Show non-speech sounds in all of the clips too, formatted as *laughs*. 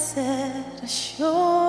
Blessed assurance.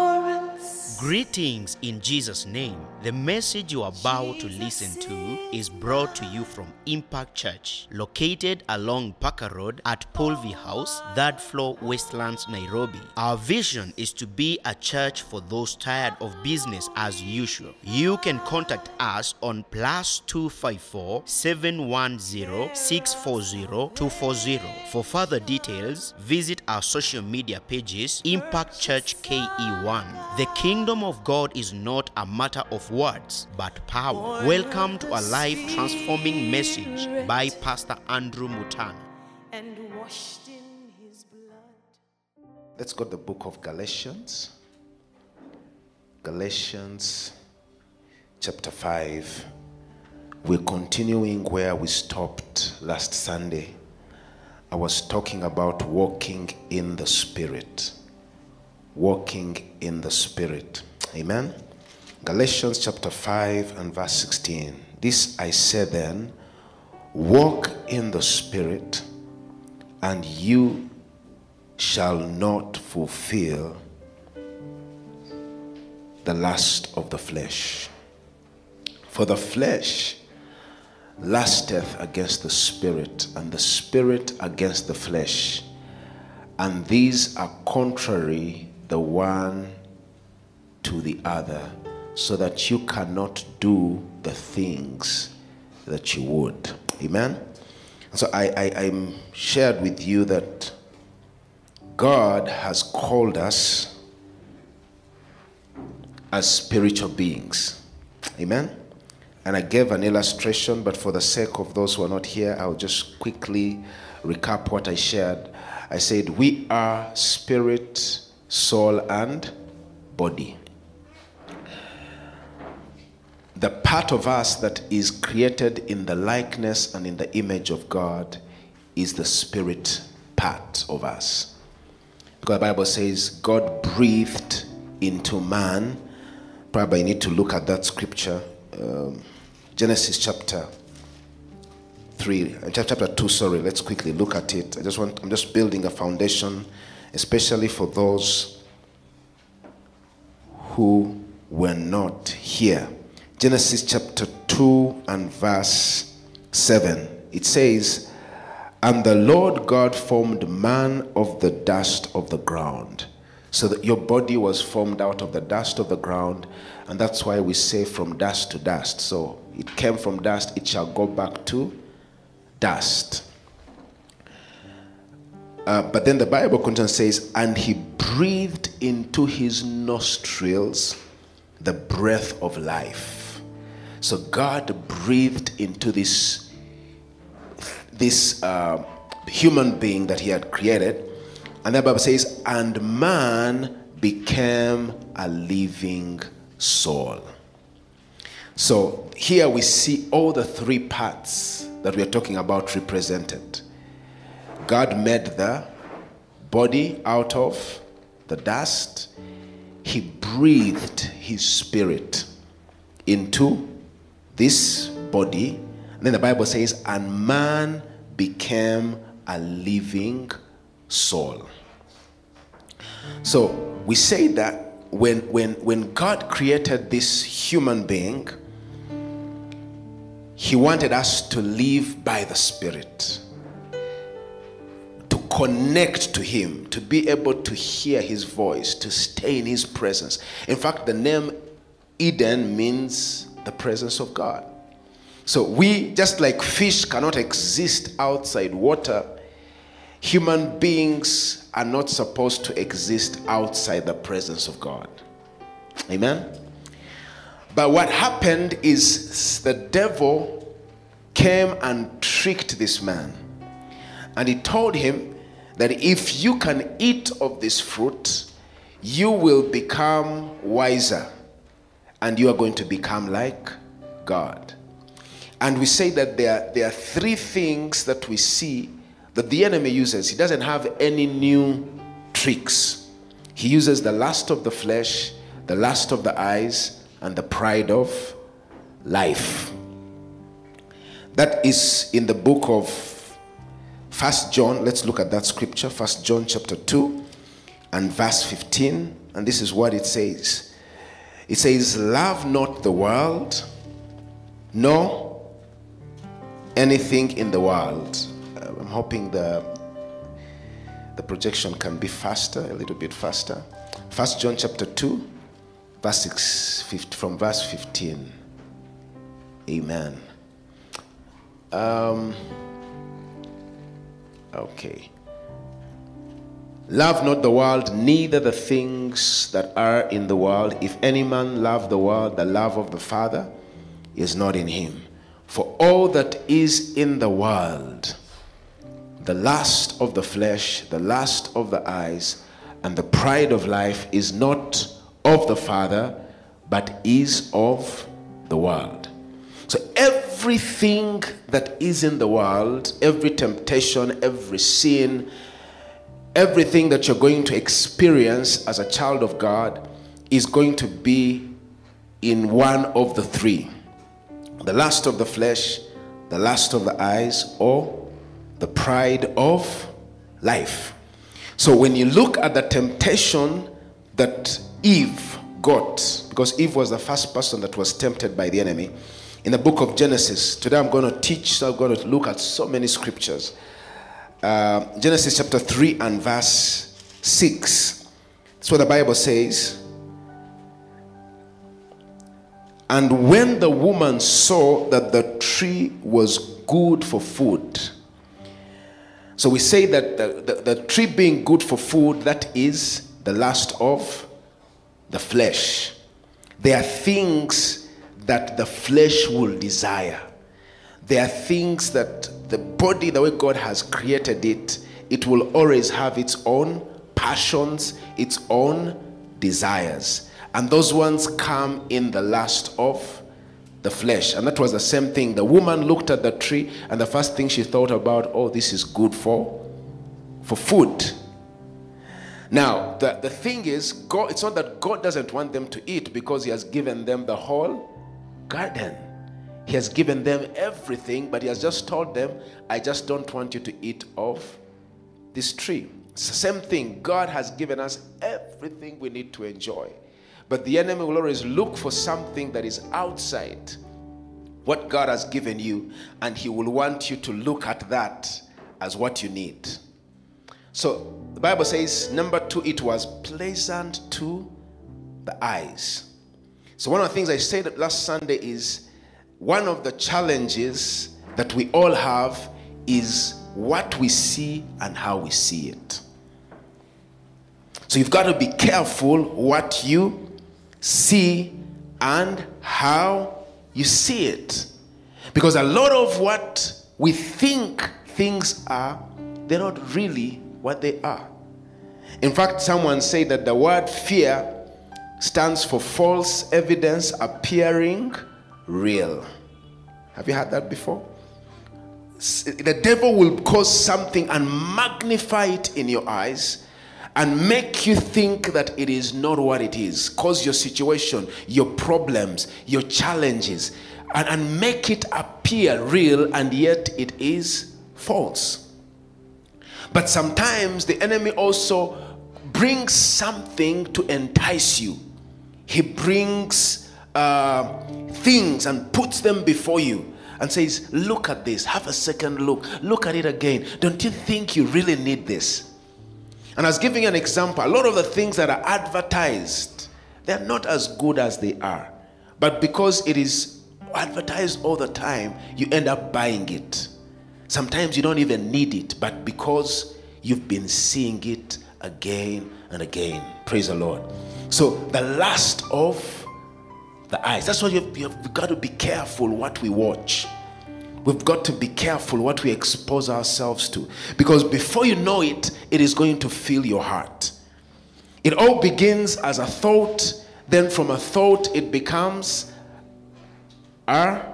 Greetings in Jesus' name. The message you are about to listen to is brought to you from Impact Church, located along Parker Road at Polvi House, third floor, Westlands, Nairobi. Our vision is to be a church for those tired of business as usual. You can contact us on plus 254 710 640 240. For further details, visit our social media pages Impact Church KE1. The kingdom of God is not a matter of words, but power. Welcome to a life transforming message by Pastor Andrew Mutan. And washed in his blood. Let's go to the book of Galatians. Galatians chapter 5. We're continuing where we stopped last Sunday. I was talking about walking in the Spirit. Walking in the Spirit. Amen. Galatians chapter 5 and verse 16. This I say then, walk in the Spirit, and you shall not fulfill the lust of the flesh. For the flesh lusteth against the spirit, and the spirit against the flesh. And these are contrary the one to the other, so that you cannot do the things that you would. Amen. So I, I, I'm shared with you that God has called us as spiritual beings. Amen. And I gave an illustration, but for the sake of those who are not here, I'll just quickly recap what I shared. I said, We are spirit, soul, and body. The part of us that is created in the likeness and in the image of God is the spirit part of us. Because the Bible says God breathed into man. Probably I need to look at that scripture. Um, Genesis chapter 3, uh, chapter 2, sorry, let's quickly look at it. I just want I'm just building a foundation, especially for those who were not here. Genesis chapter 2 and verse 7. It says, And the Lord God formed man of the dust of the ground. So that your body was formed out of the dust of the ground, and that's why we say from dust to dust. So it came from dust, it shall go back to dust. Uh, but then the Bible continues says, and he breathed into his nostrils the breath of life. So God breathed into this this uh, human being that he had created, and the Bible says, and man became a living soul. So here we see all the three parts that we are talking about represented. God made the body out of the dust. He breathed his spirit into this body. And then the Bible says, and man became a living soul. So we say that when, when, when God created this human being, he wanted us to live by the Spirit, connect to Him, to be able to hear His voice, to stay in His presence. In fact, the name Eden means the presence of God. So we, just like fish cannot exist outside water, human beings are not supposed to exist outside the presence of God. Amen? But what happened is the devil came and tricked this man. And he told him that if you can eat of this fruit, you will become wiser and you are going to become like God. And we say that there, there are three things that we see that the enemy uses. He doesn't have any new tricks. He uses the lust of the flesh, the lust of the eyes, and the pride of life. That is in the book of First John. Let's look at that scripture. First John chapter 2 and verse 15. And this is what it says it says, Love not the world, nor anything in the world. Uh, I'm hoping the, the projection can be faster, a little bit faster. First John chapter 2, verse 6, 50, from verse 15. Amen. Um, okay. Love not the world, neither the things that are in the world. If any man love the world, the love of the Father is not in him. For all that is in the world, the lust of the flesh, the lust of the eyes, and the pride of life is not of the Father, but is of the world. So everything that is in the world, every temptation, every sin, everything that you're going to experience as a child of God is going to be in one of the three the lust of the flesh, the lust of the eyes, or the pride of life. So when you look at the temptation that Eve got, because Eve was the first person that was tempted by the enemy, in the book of Genesis, today I'm going to teach, so I'm going to look at so many scriptures uh, Genesis chapter 3 and verse 6. That's what the Bible says. And when the woman saw that the tree was good for food, so we say that the, the, the tree being good for food, that is the lust of the flesh. There are things that the flesh will desire. There are things that the body, the way God has created it, it will always have its own passions, its own desires. And those ones come in the lust of the flesh. And that was the same thing. The woman looked at the tree, and the first thing she thought about, oh, this is good for, for food. Now, the, the thing is, God, it's not that God doesn't want them to eat because He has given them the whole garden. He has given them everything, but He has just told them, I just don't want you to eat of this tree. Same thing. God has given us everything we need to enjoy. But the enemy will always look for something that is outside what God has given you, and he will want you to look at that as what you need. So the Bible says, number two, it was pleasant to the eyes. So one of the things I said last Sunday is one of the challenges that we all have is what we see and how we see it. So you've got to be careful what you see and how you see it. Because a lot of what we think things are, they're not really what they are. In fact, someone said that the word fear stands for false evidence appearing real. Have you heard that before? The devil will cause something and magnify it in your eyes and make you think that it is not what it is. Cause your situation, your problems, your challenges, and, and make it appear real, and yet it is false. But sometimes the enemy also brings something to entice you. He brings uh, things and puts them before you and says, Look at this, have a second look, look at it again. Don't you think you really need this? And I was giving an example. A lot of the things that are advertised, they're not as good as they are. But because it is advertised all the time, you end up buying it. Sometimes you don't even need it, but because you've been seeing it again and again. Praise the Lord. So, the last of the eyes. That's why you've, you've got to be careful what we watch. We've got to be careful what we expose ourselves to. Because before you know it, it is going to fill your heart. It all begins as a thought, then from a thought, it becomes a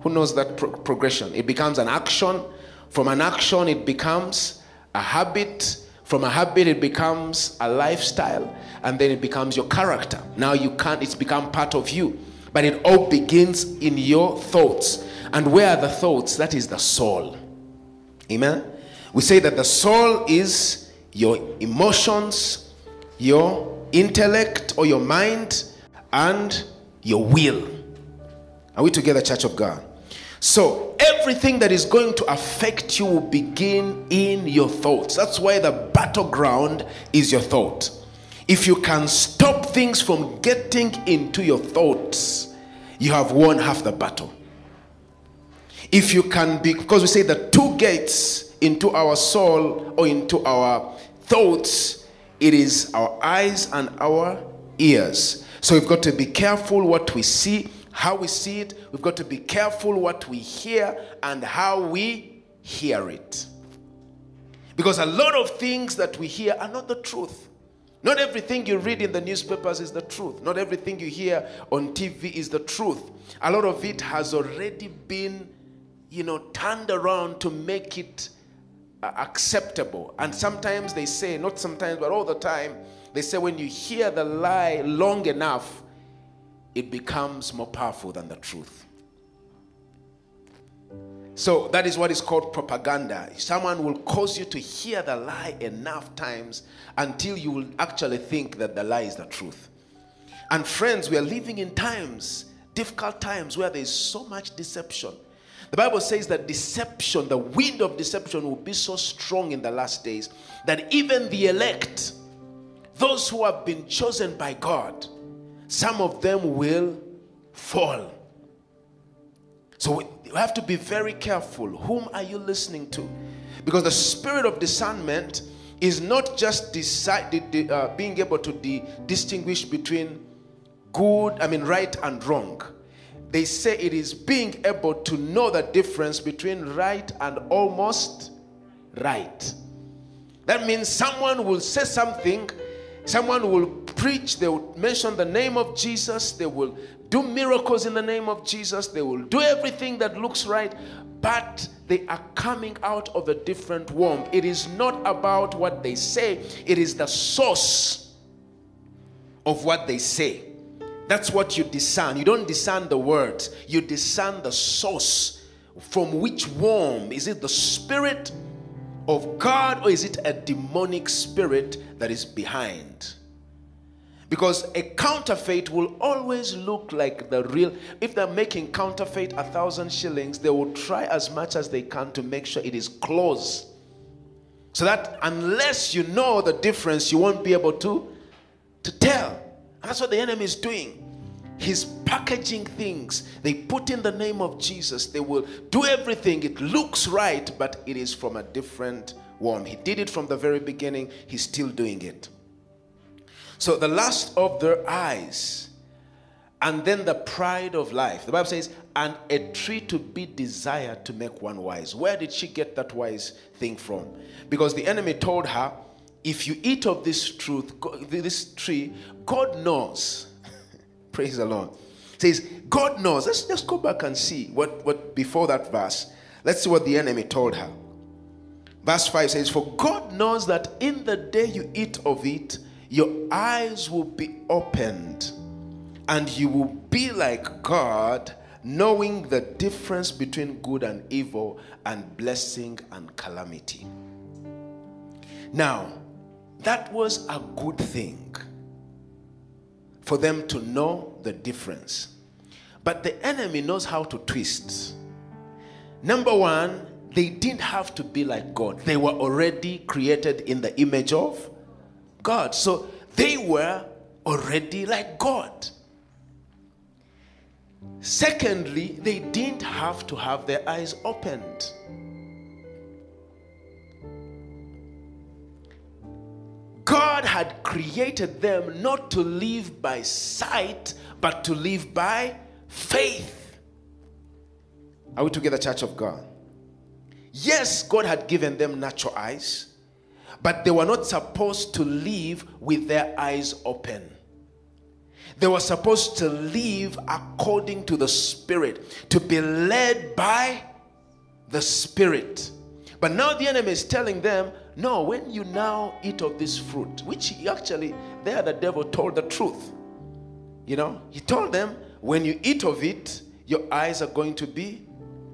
who knows that pro- progression? It becomes an action. From an action, it becomes a habit. From a habit, it becomes a lifestyle and then it becomes your character. Now you can't, it's become part of you. But it all begins in your thoughts. And where are the thoughts? That is the soul. Amen. We say that the soul is your emotions, your intellect or your mind, and your will. Are we together, Church of God? So, everything that is going to affect you will begin in your thoughts. That's why the battleground is your thought. If you can stop things from getting into your thoughts, you have won half the battle. If you can be, because we say the two gates into our soul or into our thoughts, it is our eyes and our ears. So we've got to be careful what we see, how we see it. We've got to be careful what we hear and how we hear it. Because a lot of things that we hear are not the truth. Not everything you read in the newspapers is the truth. Not everything you hear on TV is the truth. A lot of it has already been, you know, turned around to make it uh, acceptable. And sometimes they say, not sometimes, but all the time, they say when you hear the lie long enough, it becomes more powerful than the truth. So that is what is called propaganda. Someone will cause you to hear the lie enough times until you will actually think that the lie is the truth. And friends, we are living in times, difficult times, where there is so much deception. The Bible says that deception, the wind of deception, will be so strong in the last days that even the elect, those who have been chosen by God, some of them will fall. So you have to be very careful. Whom are you listening to? Because the spirit of discernment is not just decide, uh, being able to de- distinguish between good, I mean, right and wrong. They say it is being able to know the difference between right and almost right. That means someone will say something, someone will preach, they will mention the name of Jesus, they will do miracles in the name of Jesus, they will do everything that looks right, but they are coming out of a different womb. It is not about what they say, it is the source of what they say. That's what you discern. You don't discern the words, you discern the source. From which womb? Is it the spirit of God or is it a demonic spirit that is behind? Because a counterfeit will always look like the real. If they're making counterfeit a thousand shillings, they will try as much as they can to make sure it is close. So that unless you know the difference, you won't be able to, to tell. And that's what the enemy is doing. He's packaging things. They put in the name of Jesus. They will do everything. It looks right, but it is from a different one. He did it from the very beginning. He's still doing it. So the lust of their eyes, and then the pride of life. The Bible says, and a tree to be desired to make one wise. Where did she get that wise thing from? Because the enemy told her, if you eat of this truth, this tree, God knows. *laughs* Praise the Lord. Says, God knows. Let's just go back and see what, what before that verse. Let's see what the enemy told her. Verse 5 says, For God knows that in the day you eat of it, your eyes will be opened and you will be like God, knowing the difference between good and evil and blessing and calamity. Now, that was a good thing for them to know the difference. But the enemy knows how to twist. Number one, they didn't have to be like God, they were already created in the image of God. So they were already like God. Secondly, they didn't have to have their eyes opened. God had created them not to live by sight, but to live by faith. Are we together, Church of God? Yes, God had given them natural eyes, but they were not supposed to live with their eyes open. They were supposed to live according to the Spirit, to be led by the Spirit. But now the enemy is telling them, no, when you now eat of this fruit, which actually, there the devil told the truth. You know, he told them, when you eat of it, your eyes are going to be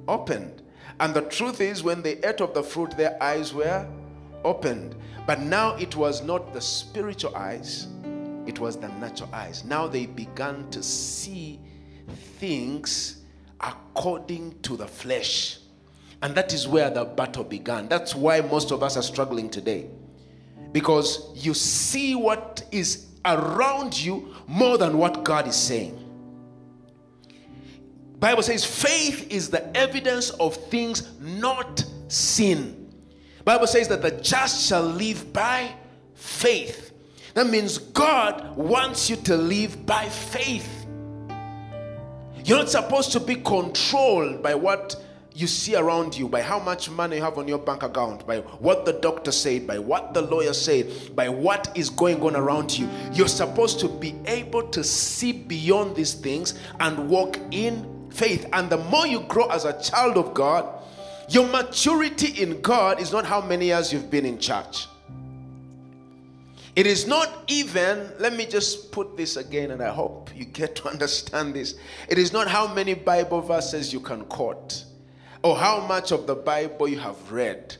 opened. And the truth is, when they ate of the fruit, their eyes were opened. But now it was not the spiritual eyes, it was the natural eyes. Now they began to see things according to the flesh. And that is where the battle began. That's why most of us are struggling today. Because you see what is around you more than what God is saying. Bible says faith is the evidence of things not seen. Bible says that the just shall live by faith. That means God wants you to live by faith. You're not supposed to be controlled by what you see around you, by how much money you have on your bank account, by what the doctor said, by what the lawyer said, by what is going on around you. You're supposed to be able to see beyond these things and walk in faith. And the more you grow as a child of God, your maturity in God is not how many years you've been in church. It is not even, let me just put this again, and I hope you get to *laughs* understand this. It is not how many Bible verses you can quote or how much of the Bible you have read.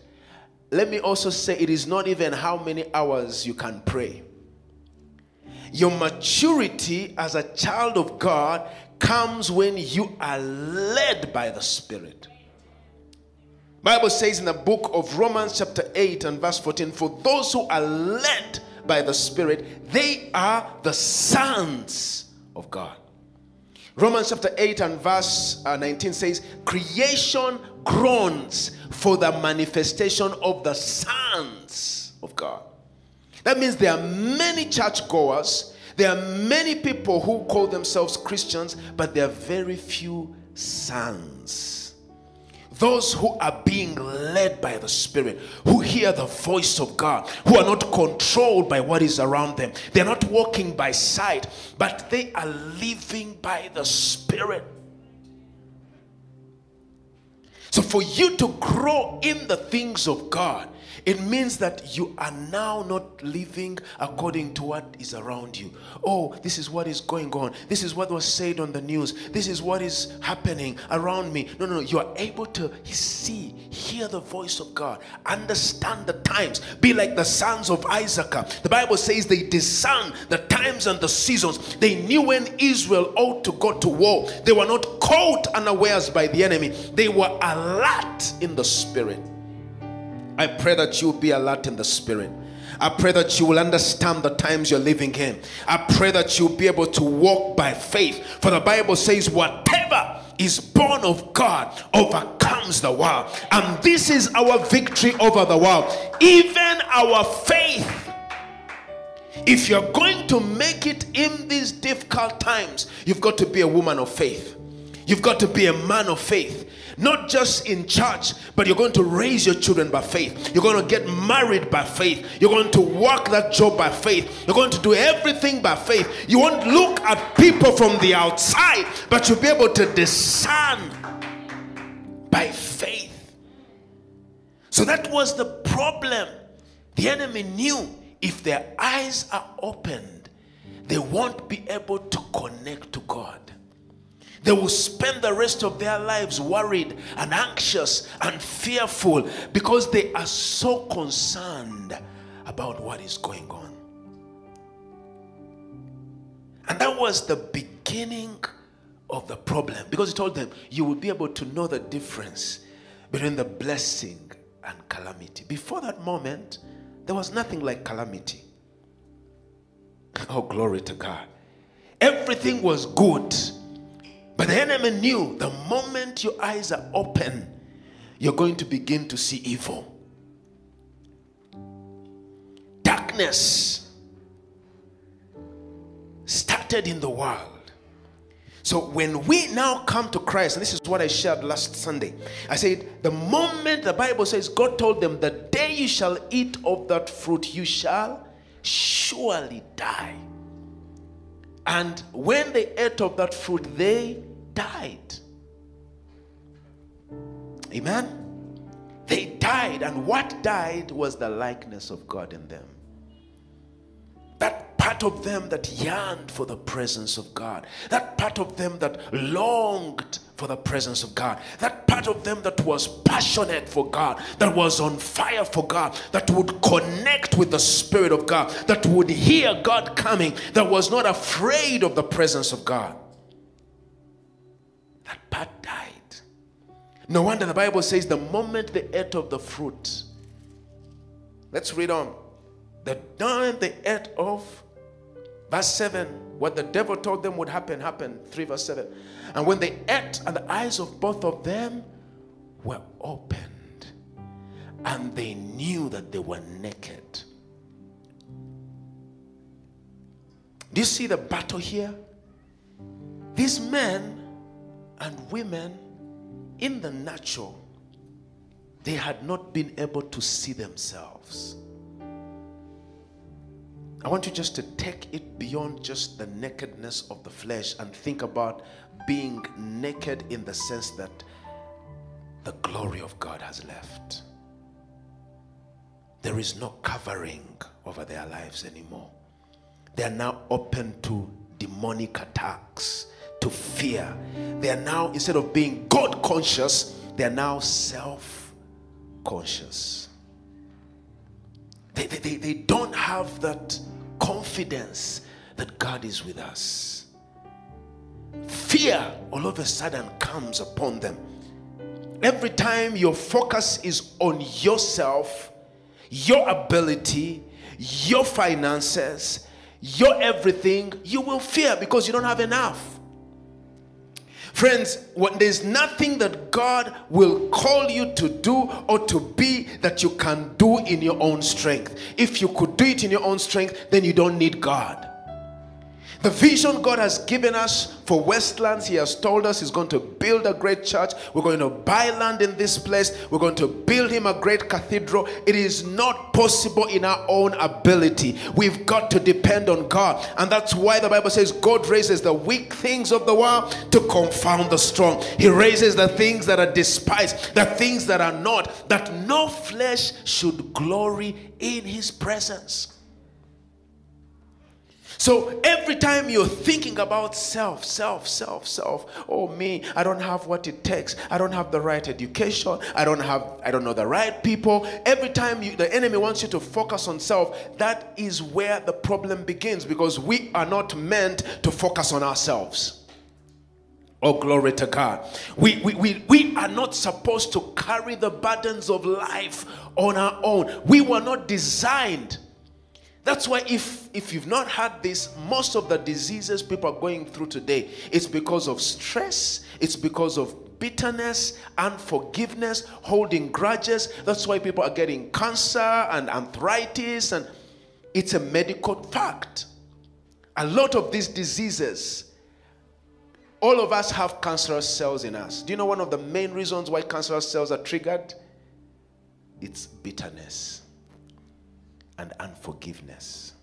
Let me also say, it is not even how many hours you can pray. Your maturity as a child of God comes when you are led by the Spirit. Bible says in the book of Romans chapter 8 and verse 14, for those who are led by the Spirit, they are the sons of God. Romans chapter 8 and verse uh, 19 says, Creation groans for the manifestation of the sons of God. That means there are many churchgoers, there are many people who call themselves Christians, but there are very few sons those who are being led by the Spirit, who hear the voice of God, who are not controlled by what is around them. They're not walking by sight, but they are living by the Spirit. So, for you to grow in the things of God, it means that you are now not living according to what is around you. Oh, this is what is going on. This is what was said on the news. This is what is happening around me. No, no, no. You are able to see, hear the voice of God, understand the times, be like the sons of Issachar. The Bible says they discern the times and the seasons. They knew when Israel ought to go to war. They were not caught unawares by the enemy, they were alert in the spirit. I pray that you will be alert in the spirit. I pray that you will understand the times you're living in. I pray that you'll be able to walk by faith. For the Bible says, whatever is born of God overcomes the world. And this is our victory over the world. Even our faith. If you're going to make it in these difficult times, you've got to be a woman of faith. You've got to be a man of faith. Not just in church, but you're going to raise your children by faith. You're going to get married by faith. You're going to work that job by faith. You're going to do everything by faith. You won't look at people from the outside, but you'll be able to discern by faith. So that was the problem. The enemy knew if their eyes are opened, they won't be able to connect to God. They will spend the rest of their lives worried and anxious and fearful because they are so concerned about what is going on. And that was the beginning of the problem because he told them, You will be able to know the difference between the blessing and calamity. Before that moment, there was nothing like calamity. Oh, glory to God. Everything was good but the enemy knew the moment your eyes are open, you're going to begin to see evil. Darkness started in the world. So when we now come to Christ, and this is what I shared last Sunday, I said, the moment the Bible says, God told them, the day you shall eat of that fruit, you shall surely die. And when they ate of that fruit, they died. Amen? They died, and what died was the likeness of God in them. That part of them that yearned for the presence of God, that part of them that longed for the presence of God. That part of them that was passionate for God, that was on fire for God, that would connect with the Spirit of God, that would hear God coming, that was not afraid of the presence of God. That part died. No wonder the Bible says the moment they ate of the fruit, let's read on. The moment they ate of, verse 7, what the devil told them would happen, happened. 3 verse 7. And when they ate, and the eyes of both of them were opened, and they knew that they were naked. Do you see the battle here? These men and women in the natural, they had not been able to see themselves. I want you just to take it beyond just the nakedness of the flesh and think about being naked in the sense that the glory of God has left. There is no covering over their lives anymore. They are now open to demonic attacks, to fear. They are now, instead of being God conscious, they are now self conscious. They, they, they, don't have that confidence that God is with us. Fear all of a sudden comes upon them. Every time your focus is on yourself, your ability, your finances, your everything, you will fear because you don't have enough. Friends, when there's nothing that God will call you to do or to be that you can do in your own strength. If you could do it in your own strength, then you don't need God. The vision God has given us for Westlands, He has told us He's going to build a great church. We're going to buy land in this place. We're going to build Him a great cathedral. It is not possible in our own ability. We've got to depend on God. And that's why the Bible says God raises the weak things of the world to confound the strong. He raises the things that are despised, the things that are not, that no flesh should glory in His presence. So every time you're thinking about self, self, self, self, oh me, I don't have what it takes. I don't have the right education. I don't have, I don't know the right people. Every time you, the enemy wants you to focus on self, that is where the problem begins because we are not meant to focus on ourselves. Oh, glory to God. We, we, we, we are not supposed to carry the burdens of life on our own. We were not designed that's why if if you've not had this, most of the diseases people are going through today, it's because of stress, it's because of bitterness, unforgiveness, holding grudges. That's why people are getting cancer and arthritis and it's a medical fact. A lot of these diseases all of us have cancerous cells in us. Do you know one of the main reasons why cancerous cells are triggered? It's bitterness and unforgiveness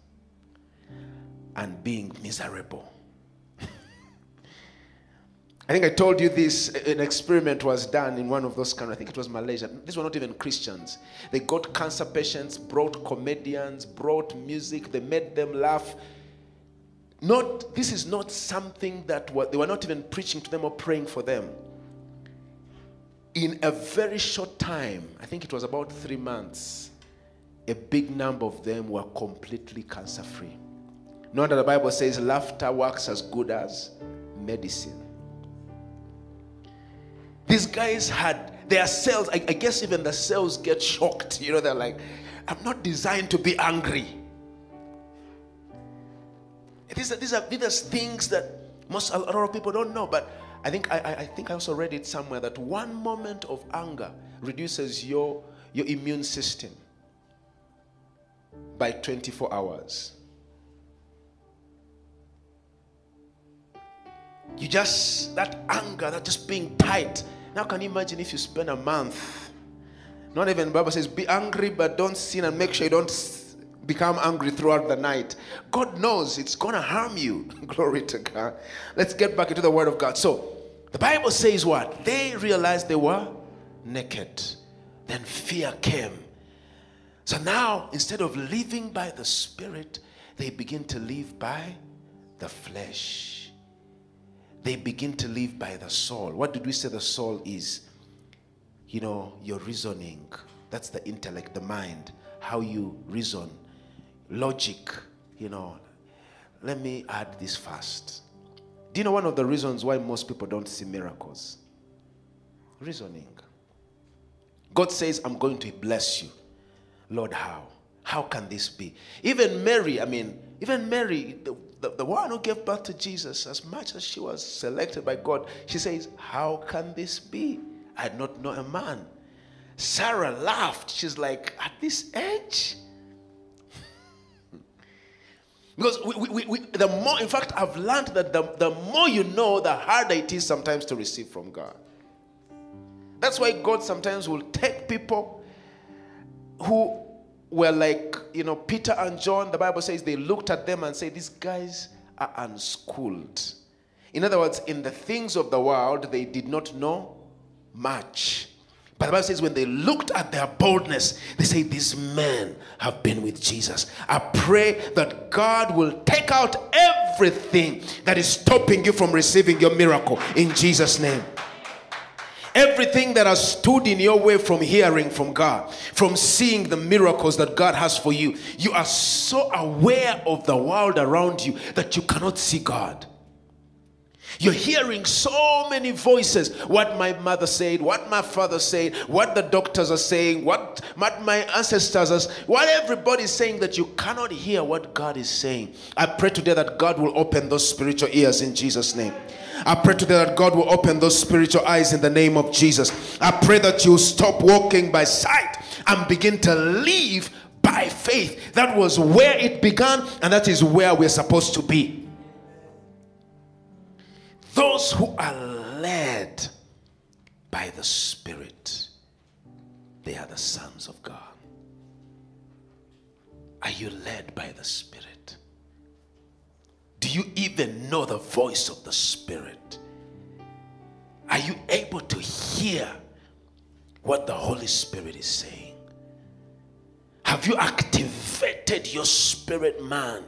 and being miserable. *laughs* I think I told you this. An experiment was done in one of those countries. I think it was Malaysia. These were not even Christians. They got cancer patients, brought comedians, brought music. They made them laugh. Not this is not something that were, they were not even preaching to them or praying for them. In a very short time, I think it was about three months, a big number of them were completely cancer free. No wonder the Bible says laughter works as good as medicine. These guys had their cells, I, I guess even the cells get shocked. You know, they're like, I'm not designed to be angry. These are, these are, these are things that most a lot of people don't know, but I think I, I think I also read it somewhere that one moment of anger reduces your, your immune system by 24 hours. You just, that anger, that just being tight. Now, can you imagine if you spend a month? Not even Bible says, be angry, but don't sin and make sure you don't become angry throughout the night. God knows it's going to harm you. *laughs* Glory to God. Let's get back into the Word of God. So, the Bible says what? They realized they were naked. Then fear came. So now, instead of living by the Spirit, they begin to live by the flesh. they begin to live by the soul. What did we say the soul is? You know, your reasoning. That's the intellect, the mind, how you reason, logic, you know. Let me add this fast. Do you know one of the reasons why most people don't see miracles? Reasoning. God says, I'm going to bless you. Lord, how? How can this be? Even Mary, I mean, even Mary, the, the, the, one who gave birth to Jesus, as much as she was selected by God, she says, How can this be? I do not know a man. Sarah laughed. She's like, At this age? *laughs* because we, we, we, the more, in fact, I've learned that the, the more you know, the harder it is sometimes to receive from God. That's why God sometimes will take people who were like, you know, Peter and John. The Bible says they looked at them and said, These guys are unschooled. In other words, in the things of the world, they did not know much. But the Bible says when they looked at their boldness, they say, These men have been with Jesus. I pray that God will take out everything that is stopping you from receiving your miracle in Jesus' name. Everything that has stood in your way from hearing from God, from seeing the miracles that God has for you, you are so aware of the world around you that you cannot see God. You're hearing so many voices what my mother said, what my father said, what the doctors are saying, what, what my ancestors are what everybody is saying that you cannot hear what God is saying. I pray today that God will open those spiritual ears in Jesus' name. I pray today that God will open those spiritual eyes in the name of Jesus. I pray that you stop walking by sight and begin to live by faith. That was where it began, and that is where we're supposed to be. Those who are led by the Spirit, they are the sons of God. Are you led by the Spirit? Do you even know the voice of the Spirit? Are you able to hear what the Holy Spirit is saying? Have you activated your spirit man?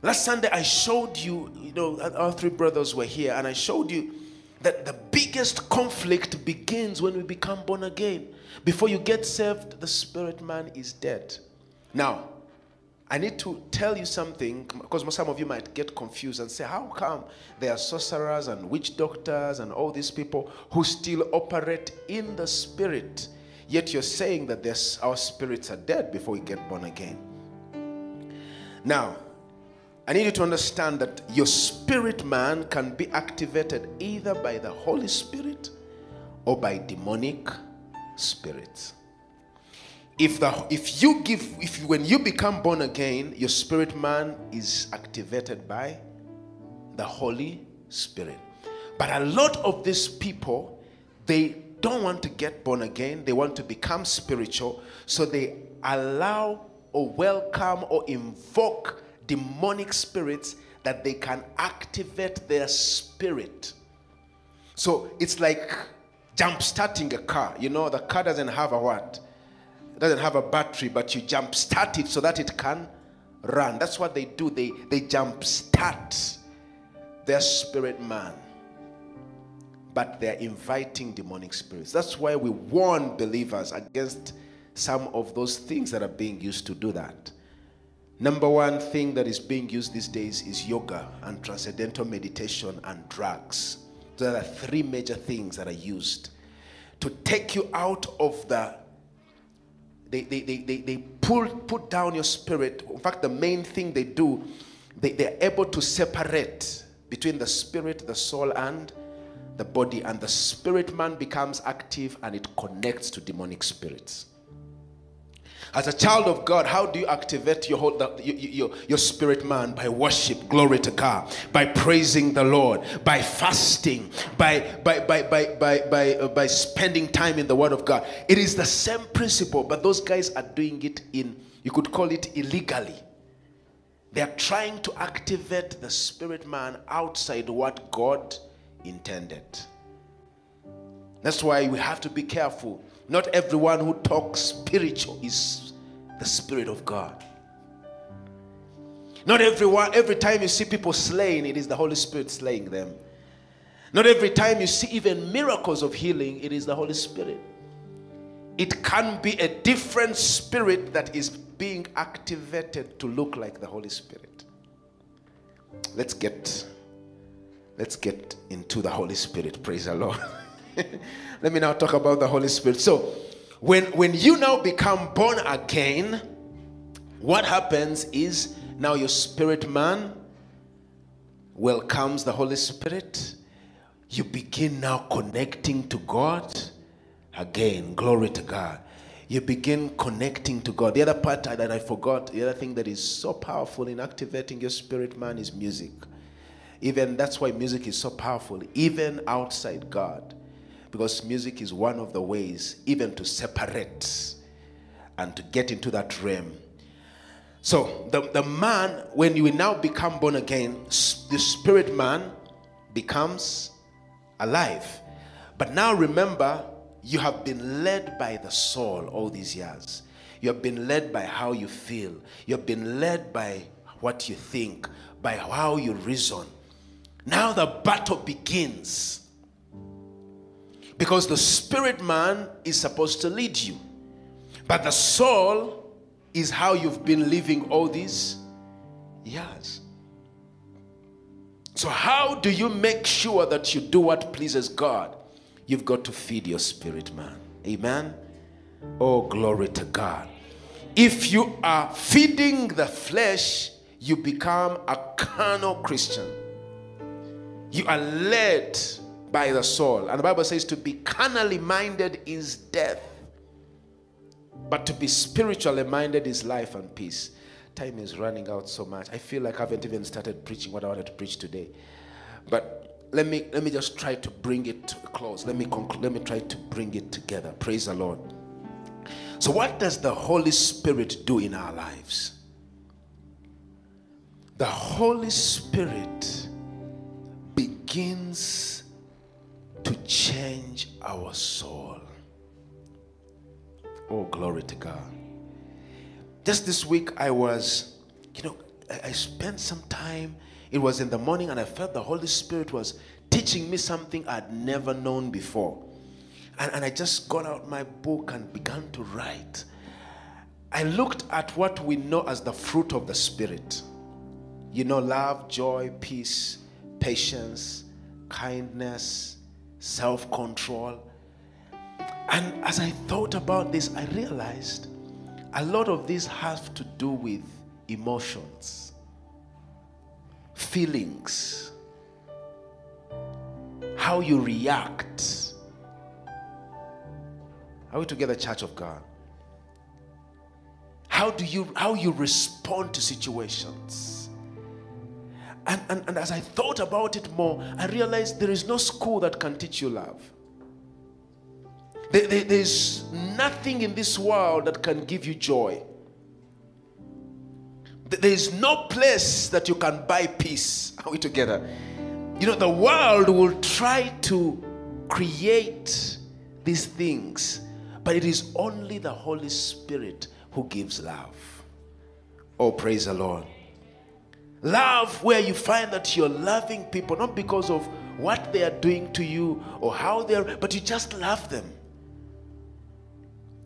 Last Sunday, I showed you, you know, our three brothers were here, and I showed you that the biggest conflict begins when we become born again. Before you get saved, the spirit man is dead. Now, I need to tell you something because some of you might get confused and say, How come there are sorcerers and witch doctors and all these people who still operate in the spirit? Yet you're saying that our spirits are dead before we get born again. Now, I need you to understand that your spirit man can be activated either by the Holy Spirit or by demonic spirits. If the if you give if when you become born again your spirit man is activated by the holy spirit. But a lot of these people they don't want to get born again. They want to become spiritual. So they allow or welcome or invoke demonic spirits that they can activate their spirit so it's like jump starting a car you know the car doesn't have a what it doesn't have a battery, but you jump start it so that it can run. That's what they do. They they jump start their spirit man. But they're inviting demonic spirits. That's why we warn believers against some of those things that are being used to do that. Number one thing that is being used these days is yoga and transcendental meditation and drugs. There are three major things that are used to take you out of the they, they, they, they, they pull, put down your spirit. In fact, the main thing they do, they, they're able to separate between the spirit, the soul, and the body. And the spirit man becomes active and it connects to demonic spirits. As a child of God, how do you activate your, whole, your, your, your spirit man? By worship, glory to God, by praising the Lord, by fasting, by, by, by, by, by, by, uh, by spending time in the Word of God. It is the same principle, but those guys are doing it in, you could call it illegally. They are trying to activate the spirit man outside what God intended. That's why we have to be careful not everyone who talks spiritual is the Spirit of God. Not everyone, every time you see people slaying, it is the Holy Spirit slaying them. Not every time you see even miracles of healing, it is the Holy Spirit. It can be a different spirit that is being activated to look like the Holy Spirit. Let's get let's get into the Holy Spirit. Praise the Lord. *laughs* *laughs* Let me now talk about the Holy Spirit. So, when when you now become born again, what happens is now your spirit man welcomes the Holy Spirit. You begin now connecting to God. Again, glory to God. You begin connecting to God. The other part that I forgot, the other thing that is so powerful in activating your spirit man is music. Even that's why music is so powerful, even outside God. Because music is one of the ways, even to separate and to get into that realm. So, the, the man, when you now become born again, the spirit man becomes alive. But now remember, you have been led by the soul all these years. You have been led by how you feel. You have been led by what you think, by how you reason. Now the battle begins. Because the spirit man is supposed to lead you. But the soul is how you've been living all these years. So, how do you make sure that you do what pleases God? You've got to feed your spirit man. Amen. Oh, glory to God. If you are feeding the flesh, you become a carnal Christian. You are led by the soul. And the Bible says to be carnally minded is death, but to be spiritually minded is life and peace. Time is running out so much. I feel like I haven't even started preaching what I wanted to preach today. But let me let me just try to bring it to a close. Let me conclude, let me try to bring it together. Praise the Lord. So what does the Holy Spirit do in our lives? The Holy Spirit begins to change our soul. Oh, glory to God. Just this week, I was, you know, I, spent some time. It was in the morning, and I felt the Holy Spirit was teaching me something I'd never known before. And, and I just got out my book and began to write. I looked at what we know as the fruit of the Spirit. You know, love, joy, peace, patience, kindness, self control. And as I thought about this, I realized a lot of this has to do with emotions, feelings, how you react. Are we together, Church of God? How do you how you respond to situations? And, and, and as I thought about it more, I realized there is no school that can teach you love. There, there, there's nothing in this world that can give you joy. There is no place that you can buy peace. *laughs* Are we together? You know, the world will try to create these things, but it is only the Holy Spirit who gives love. Oh, praise the Lord. Love where you find that you're loving people not because of what they are doing to you or how they're, but you just love them.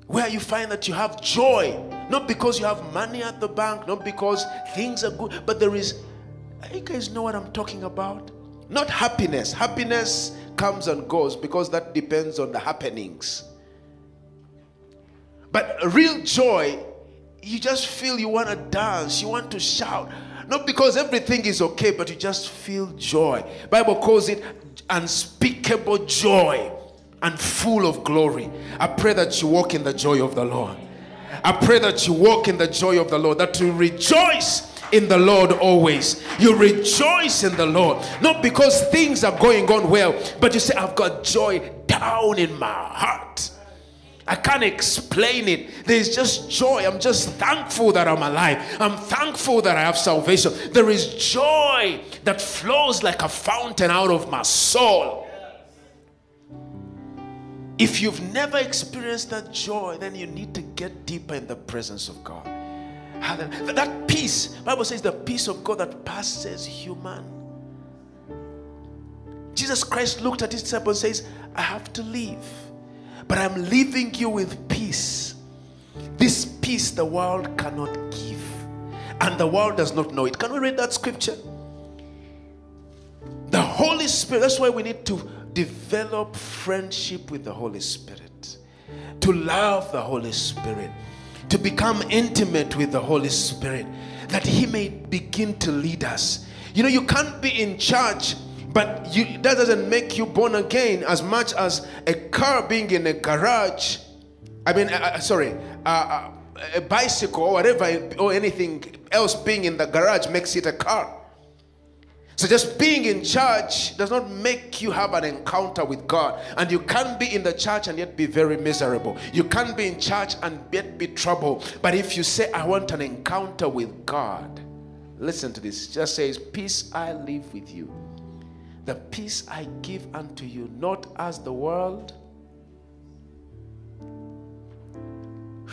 Where you find that you have joy, not because you have money at the bank, not because things are good, but there is, you guys know what I'm talking about? Not happiness. Happiness comes and goes because that depends on the happenings. But real joy, you just feel you want to dance, you want to shout. Not because everything is okay, but you just feel joy. Bible calls it unspeakable joy and full of glory. I pray that you walk in the joy of the Lord. I pray that you walk in the joy of the Lord, that you rejoice in the Lord always. You rejoice in the Lord, not because things are going on well, but you say, I've got joy down in my heart. I can't explain it. There's just joy. I'm just thankful that I'm alive. I'm thankful that I have salvation. There is joy that flows like a fountain out of my soul. If you've never experienced that joy, then you need to get deeper in the presence of God. That peace, Bible says the peace of God that passes human Jesus Christ looked at his disciples and says, I have to leave, but I'm leaving you with peace. This peace the world cannot give, and the world does not know it. Can we read that scripture? The Holy Spirit, that's why we need to develop friendship with the Holy Spirit, to love the Holy Spirit, to become intimate with the Holy Spirit, that He may begin to lead us. You know, you can't be in church, but you, that doesn't make you born again as much as a car being in a garage. I mean, uh, uh, sorry, uh, uh, a bicycle or whatever, or anything else being in the garage makes it a car. So just being in church does not make you have an encounter with God. And you can't be in the church and yet be very miserable. You can't be in church and yet be troubled. But if you say, I want an encounter with God, listen to this. Just says, Peace I leave with you. The peace I give unto you, not as the world. *sighs*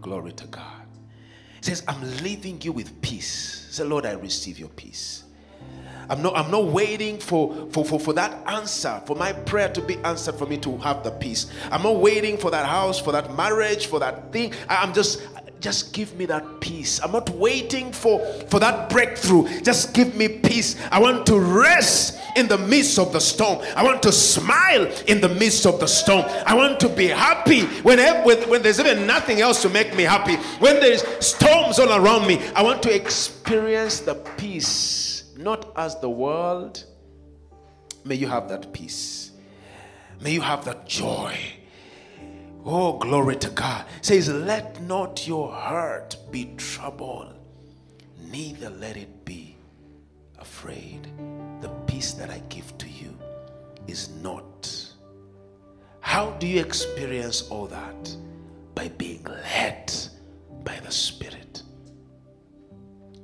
Glory to God. Says, I'm leaving you with peace. Say, Lord, I receive your peace. I'm not, I'm not waiting for, for, for, for that answer, for my prayer to be answered for me to have the peace. I'm not waiting for that house, for that marriage, for that thing. I'm just, just give me that peace. I'm not waiting for, for that breakthrough. Just give me peace. I want to rest in the midst of the storm. I want to smile in the midst of the storm. I want to be happy when, when, there's even nothing else to make me happy. When there's storms all around me, I want to experience the peace not as the world. May you have that peace. May you have that joy. Oh, glory to God. It says, Let not your heart be troubled, neither let it be afraid. The peace that I give to you is not. How do you experience all that? By being led by the Spirit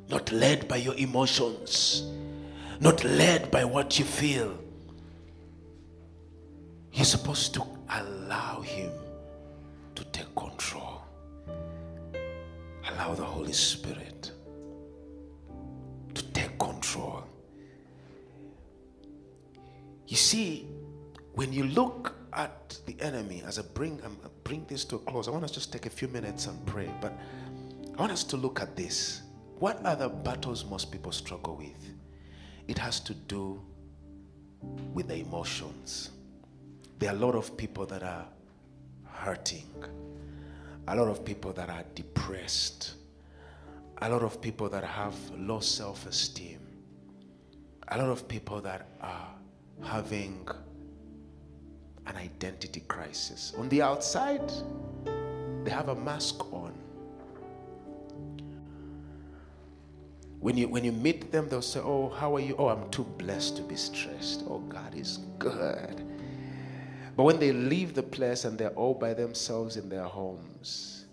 not led by your emotions, not led by what you feel. You're supposed to allow Him control. Allow the Holy Spirit to take control. You see, when you look at the enemy, as I bring, I bring this to a close, I want us to just take a few minutes and pray, but I want us to look at this. What are the battles most people struggle with? It has to do with the emotions. There are a lot of people that are hurting, a lot of people that are depressed, a lot of people that have low self esteem, a lot of people that are having an identity crisis. On the outside, they have a mask on. When you when you meet them, they'll say, Oh, how are you? Oh, I'm too blessed to be stressed. Oh, God is good. But when they leave the place and they're all by themselves in their homes,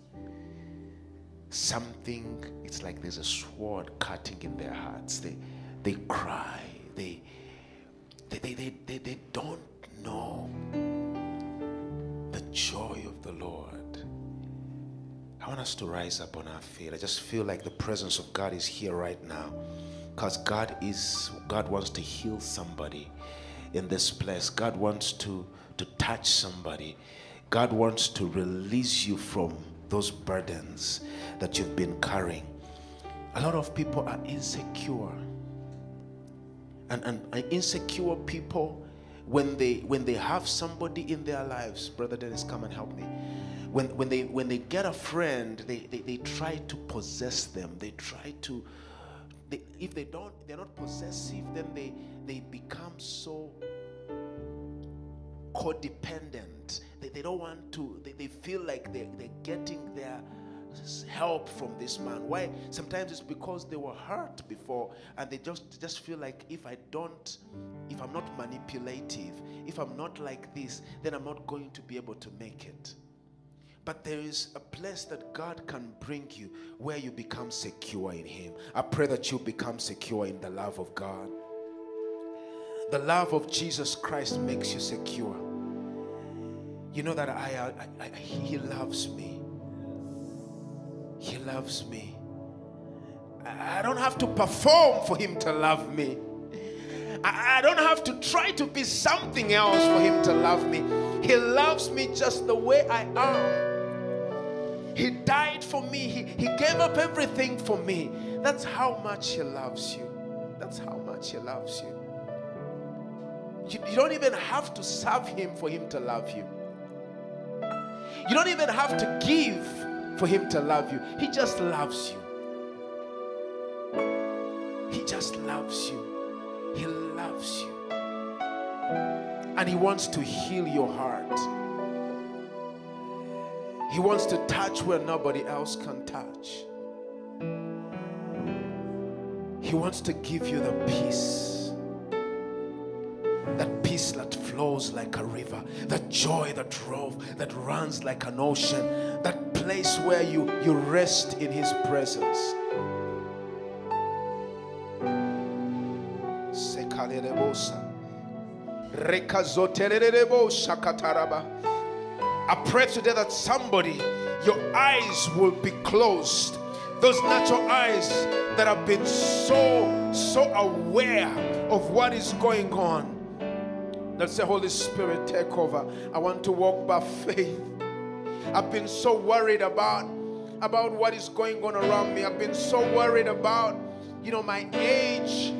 something, it's like there's a sword cutting in their hearts. They they cry. They they they, they, they, they don't know the joy of the Lord. I want us to rise up on our feet. I just feel like the presence of God is here right now. Because God is God wants to heal somebody in this place. God wants to, to touch somebody. God wants to release you from those burdens that you've been carrying. A lot of people are insecure. And, and insecure people, when they when they have somebody in their lives, Brother Dennis, come and help me when, when, they, when they get a friend, they, they, they try to possess them. They try to, they, if they don't, they're not possessive, then they, they become so codependent. They, they don't want to, they, they feel like they're, they're getting their help from this man. Why? Sometimes it's because they were hurt before and they just, just feel like if I don't, if I'm not manipulative, if I'm not like this, then I'm not going to be able to make it. But there is a place that God can bring you where you become secure in Him. I pray that you become secure in the love of God. The love of Jesus Christ makes you secure. You know that I, I, I, He loves me. He loves me. I don't have to perform for Him to love me. I, I don't have to try to be something else for Him to love me. He loves me just the way I am. He died for me, He, he gave up everything for me. That's how much He loves you. That's how much He loves you. You, you don't even have to serve Him for Him to love you. You don't even have to give for Him to love you. He just loves you. He just loves you. He loves you. And He wants to heal your heart. He wants to touch where nobody else can touch. He wants to give you the peace. That peace that flows like a river, that joy that drove, that runs like an ocean, that place where you, you rest in His presence. I pray today that somebody, your eyes will be closed. Those natural eyes that have been so, so aware of what is going on. Let's say, Holy Spirit, take over. I want to walk by faith. I've been so worried about about what is going on around me. I've been so worried about, you know, my age,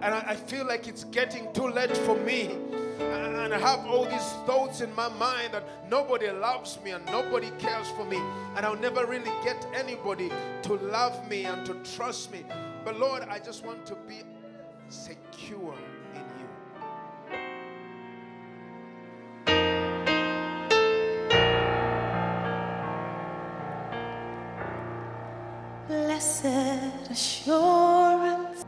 and I, I feel like it's getting too late for me. And I have all these thoughts in my mind that nobody loves me and nobody cares for me, and I'll never really get anybody to love me and to trust me. But Lord, I just want to be secure Blessed assurance.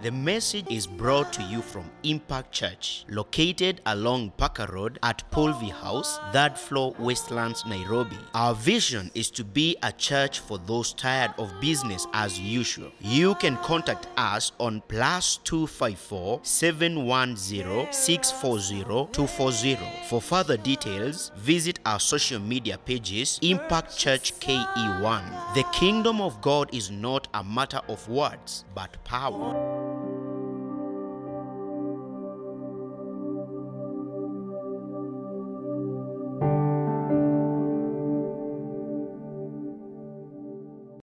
The message is brought to you from Impact Church, located along Parker Road at Polvi House, third floor, Westlands, Nairobi. Our vision is to be a church for those tired of business as usual. You can contact us on plus 254 710 640 240. For further details, visit our social media pages Impact Church KE1. The kingdom of God is not a matter of words, but power.